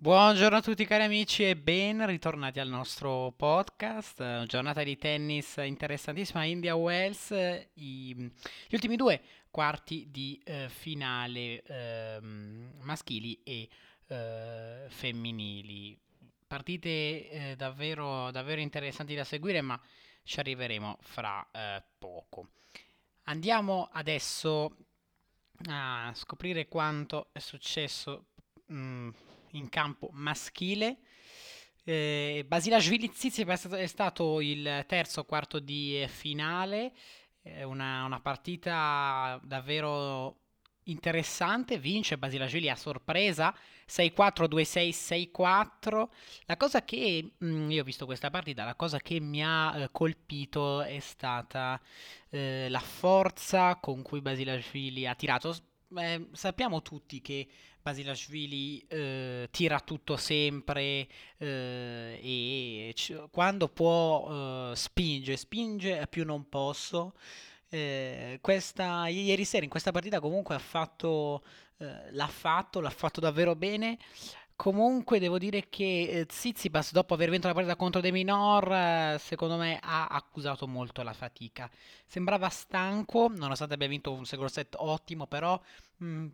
Buongiorno a tutti cari amici e ben ritornati al nostro podcast. Eh, Giornata di tennis interessantissima, India Wells, eh, i- gli ultimi due quarti di eh, finale ehm, maschili e eh, femminili. Partite eh, davvero, davvero interessanti da seguire, ma ci arriveremo fra eh, poco. Andiamo adesso a scoprire quanto è successo mm, in campo maschile. Eh, Basilashvili Tsitsipas è è stato il terzo quarto di finale, eh, una, una partita davvero interessante, vince Basilashvili a sorpresa 6-4, 2-6, 6-4. La cosa che mm, io ho visto questa partita, la cosa che mi ha eh, colpito è stata eh, la forza con cui Basilashvili ha tirato. Eh, sappiamo tutti che Basilashvili eh, tira tutto sempre eh, e c- quando può eh, spinge, spinge a più non posso. Eh, questa, ieri sera in questa partita comunque ha fatto, eh, l'ha fatto, l'ha fatto davvero bene. Comunque devo dire che eh, Tsitsipas dopo aver vinto la partita contro De Minor, eh, secondo me ha accusato molto la fatica. Sembrava stanco, nonostante abbia vinto un secondo set ottimo, però mh,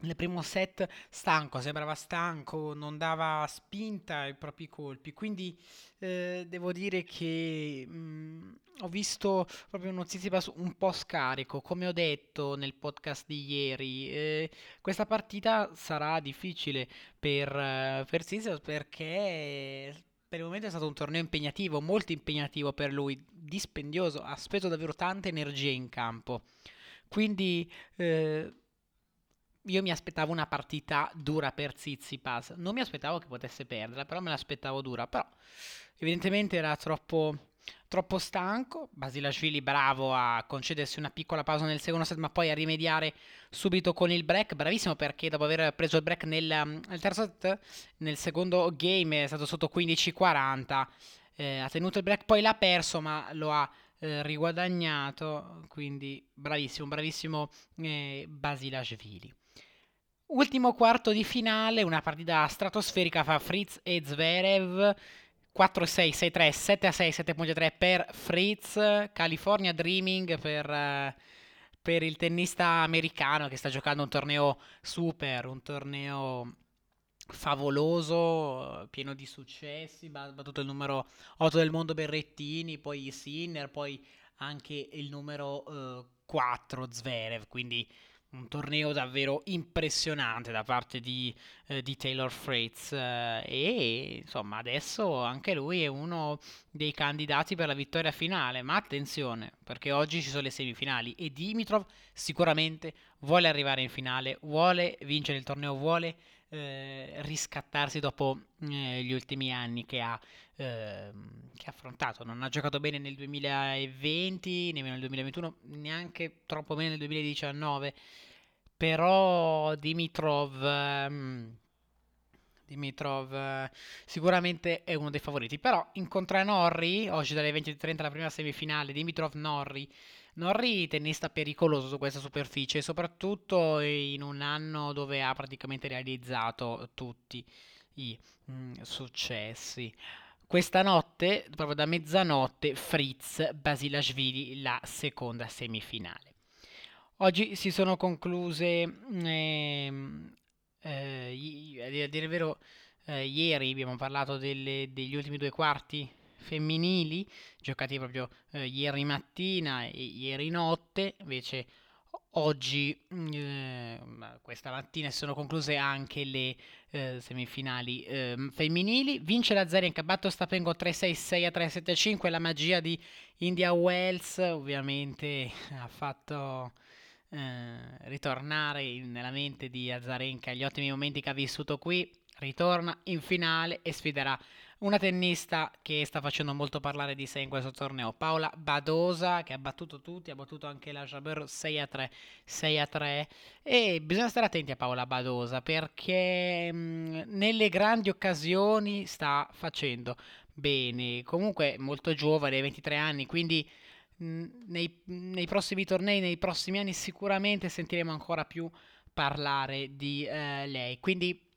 nel primo set stanco, sembrava stanco, non dava spinta ai propri colpi. Quindi eh, devo dire che mh, ho visto proprio uno Tsitsipas un po' scarico. Come ho detto nel podcast di ieri, eh, questa partita sarà difficile per, eh, per Tsitsipas perché per il momento è stato un torneo impegnativo, molto impegnativo per lui, dispendioso, ha speso davvero tante energie in campo. Quindi eh, io mi aspettavo una partita dura per Tsitsipas. Non mi aspettavo che potesse perderla, però me l'aspettavo dura. Però evidentemente era troppo, troppo stanco. Basilashvili bravo a concedersi una piccola pausa nel secondo set, ma poi a rimediare subito con il break. Bravissimo perché dopo aver preso il break nel, nel terzo set, nel secondo game è stato sotto 15-40. eh, ha tenuto il break, poi l'ha perso, ma lo ha eh, riguadagnato. Quindi bravissimo, bravissimo eh, Basilashvili. Ultimo quarto di finale, una partita stratosferica fra Fritz e Zverev. 4-6, 6-3, 7-6, 7.3 per Fritz. California Dreaming per, eh, per il tennista americano che sta giocando un torneo super, un torneo favoloso, pieno di successi. Ha battuto il numero 8 del mondo Berrettini, poi Sinner, poi anche il numero eh, 4 Zverev. Quindi un torneo davvero impressionante da parte di, eh, di Taylor Fritz eh, e insomma adesso anche lui è uno dei candidati per la vittoria finale. Ma attenzione perché oggi ci sono le semifinali e Dimitrov sicuramente vuole arrivare in finale vuole vincere il torneo vuole eh, riscattarsi dopo eh, gli ultimi anni che ha, ehm, che ha affrontato non ha giocato bene nel 2020 nemmeno nel 2021 neanche troppo bene nel 2019 però Dimitrov, ehm, Dimitrov eh, sicuramente è uno dei favoriti. Però incontra Norri, oggi dalle 20.30 la prima semifinale, Dimitrov-Norri. Norri tennista pericoloso su questa superficie, soprattutto in un anno dove ha praticamente realizzato tutti i mm, successi. Questa notte, proprio da mezzanotte, Fritz Basilashvili, la seconda semifinale. Oggi si sono concluse, mm, ehm, eh, a dire il vero, eh, ieri abbiamo parlato delle- degli ultimi due quarti femminili, giocati proprio eh, ieri mattina e ieri notte, invece oggi, mm, eh, questa mattina si sono concluse anche le eh, semifinali ehm, femminili. Vince la Zarenka, Battostapengro 3-6, 6-3, 7-5, la magia di India Wells ovviamente ha fatto eh, ritornare in- nella mente di Azarenka gli ottimi momenti che ha vissuto qui, ritorna in finale e sfiderà una tennista che sta facendo molto parlare di sé in questo torneo, Paola Badosa, che ha battuto tutti, ha battuto anche la Jabeur 6 a 3, 6 a 3 e bisogna stare attenti a Paola Badosa perché mh, nelle grandi occasioni sta facendo bene, comunque molto giovane, hai 23 anni, quindi mh, nei, nei prossimi tornei, nei prossimi anni sicuramente sentiremo ancora più parlare di eh, lei. Quindi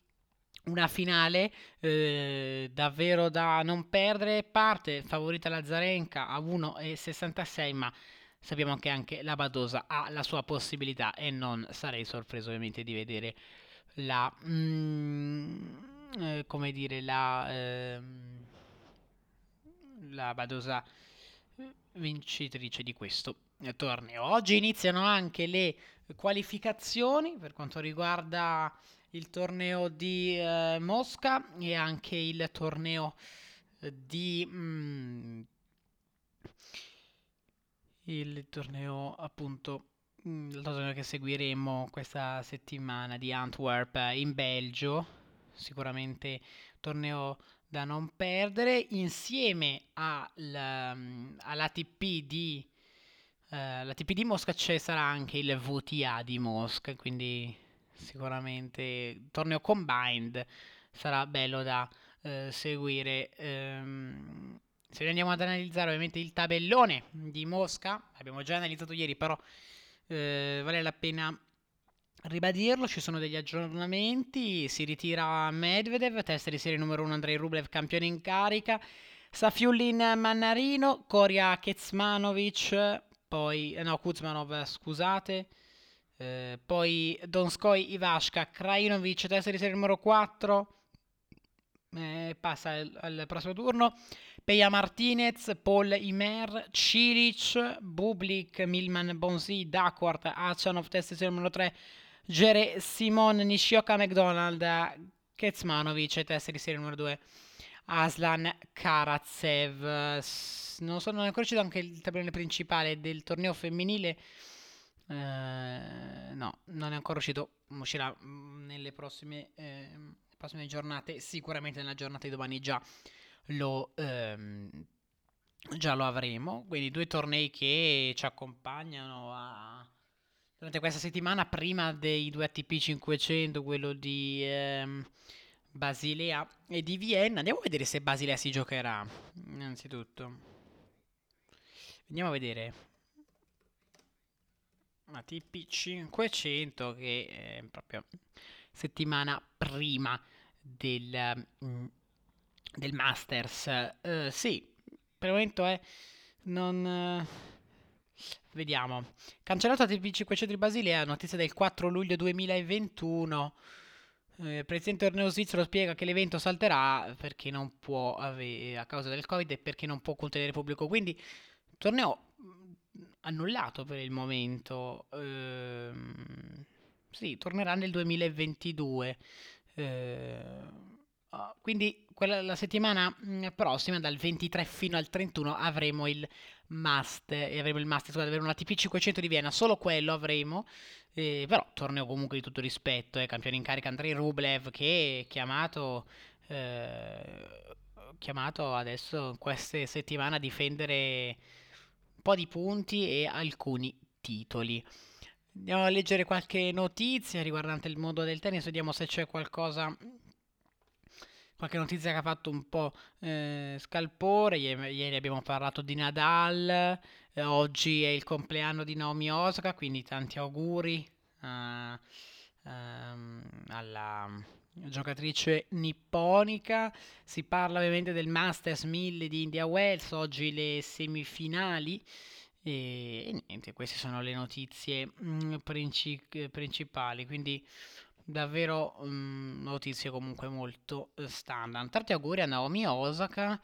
una finale eh, davvero da non perdere. Parte favorita la Zarenka a 1,66, ma sappiamo che anche la Badosa ha la sua possibilità e non sarei sorpreso ovviamente di vedere la... Mm, eh, come dire, la... Eh, la Badosa vincitrice di questo torneo. Oggi iniziano anche le qualificazioni per quanto riguarda il torneo di eh, Mosca e anche il torneo di mm, il torneo appunto mm, il torneo che seguiremo questa settimana di Antwerp in Belgio. Sicuramente torneo da non perdere. Insieme al, mm, all'ATP di eh, l'ATP di Mosca ci sarà anche il VTA di Mosca quindi sicuramente torneo combined sarà bello da uh, seguire. Um, se andiamo ad analizzare ovviamente il tabellone di Mosca abbiamo già analizzato ieri però uh, vale la pena ribadirlo. Ci sono degli aggiornamenti si ritira Medvedev testa di serie numero 1 Andrei Rublev campione in carica. Safiullin Mannarino Koria Kecmanovic poi no Kuzmanov scusate eh, poi Donskoi, Ivashka, Krajinovic, testa di serie numero 4. Eh, passa al, al, prossimo turno. Peja Martinez, Paul Imer, Cilic, Bublik, Milman, Bonzi, Dakwart, Achanov, testa di serie numero 3. Jere Simon, Nishioka, McDonald, Kecmanovic e testa di serie numero 2. Aslan Karatsev. Non sono ancora uscito anche il tabellone principale del torneo femminile. Eh, no, non è ancora uscito, uscirà mm, nelle prossime, eh, prossime, giornate, sicuramente nella giornata di domani già lo, ehm, già lo avremo. Quindi due tornei che ci accompagnano a, durante questa settimana, prima dei due ATP 500, quello di ehm, Basilea e di Vienna. Andiamo a vedere se Basilea si giocherà, innanzitutto. Andiamo a vedere una TP500 che è proprio settimana prima del, mm, del Masters. Uh, sì, per il momento è... Non... Uh, vediamo. Cancellato TP500 di Basilea, notizia del 4 luglio 2021. Eh, il presidente torneo svizzero spiega che l'evento salterà perché non può avere, a causa del Covid e perché non può contenere pubblico. Quindi torneo annullato per il momento. Ehm, sì, tornerà nel 2022. Ehm, ah, quindi quella, la settimana mm, prossima, dal 23 fino al 31, avremo il Master. Avremo il Master, scusate, avremo la TP 500 di Vienna, solo quello avremo. Eh, però torneo comunque di tutto rispetto, eh, campione in carica Andrei Rublev che è chiamato, eh, chiamato adesso in queste settimane a difendere po' di punti e alcuni titoli. Andiamo a leggere qualche notizia riguardante il mondo del tennis, vediamo se c'è qualcosa qualche notizia che ha fatto un po' eh, scalpore. Ieri, abbiamo parlato di Nadal, eh, oggi è il compleanno di Naomi Osaka, quindi tanti auguri uh, um, alla giocatrice nipponica. Si parla ovviamente del Masters 1000 di India Wells, oggi le semifinali. E, e niente, queste sono le notizie mh, mm, princi- principali. Quindi davvero mh, mm, notizie comunque molto standard. Tanti auguri a Naomi Osaka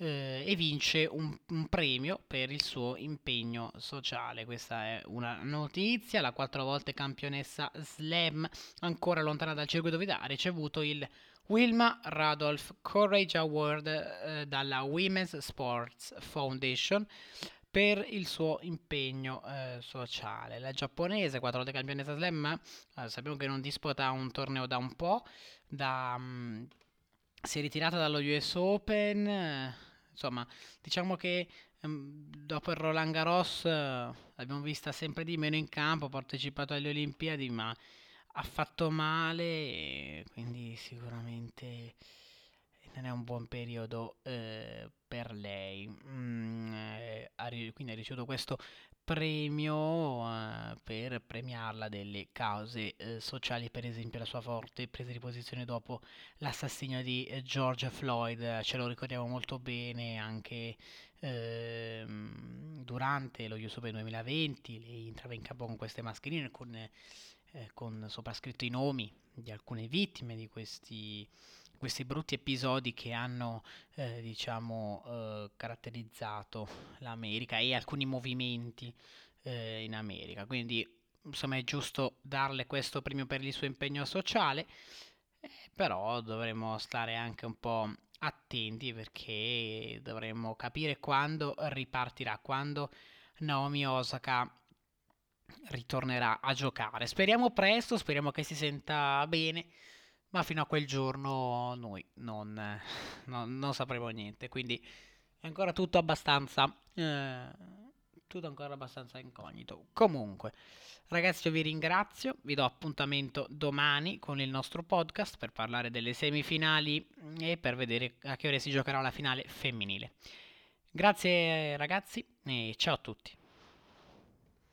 eh, e vince un, un, premio per il suo impegno sociale. Questa è una notizia. La quattro volte campionessa Slam, ancora lontana dal circuito vita, ha ricevuto il Wilma Radolf Courage Award eh, dalla Women's Sports Foundation per il suo impegno eh, sociale. La giapponese, quattro volte campionessa slam, eh, sappiamo che non disputa un torneo da un po', da, um, si è ritirata dallo US Open, eh, insomma, diciamo che um, dopo il Roland Garros uh, l'abbiamo vista sempre di meno in campo, ha partecipato alle Olimpiadi, ma ha fatto male, quindi sicuramente non è un buon periodo eh, per lei. Mm, eh, quindi ha ricevuto questo premio eh, per premiarla delle cause eh, sociali, per esempio la sua forte presa di posizione dopo l'assassinio di eh, George Floyd, ce lo ricordiamo molto bene anche ehm, durante lo US Open 2020, lei entrava in campo con queste mascherine con, eh, con soprascritto i nomi di alcune vittime di questi questi brutti episodi che hanno eh, diciamo eh, caratterizzato l'America e alcuni movimenti eh, in America. Quindi insomma è giusto darle questo premio per il suo impegno sociale eh, però dovremmo stare anche un po' attenti perché dovremmo capire quando ripartirà quando Naomi Osaka ritornerà a giocare. Speriamo presto speriamo che si senta bene ma fino a quel giorno noi non, non, non sapremo niente, quindi è ancora tutto abbastanza... Eh, tutto ancora abbastanza incognito. Comunque, ragazzi, io vi ringrazio. Vi do appuntamento domani con il nostro podcast per parlare delle semifinali e per vedere a che ore si giocherà la finale femminile. Grazie, ragazzi, e ciao a tutti.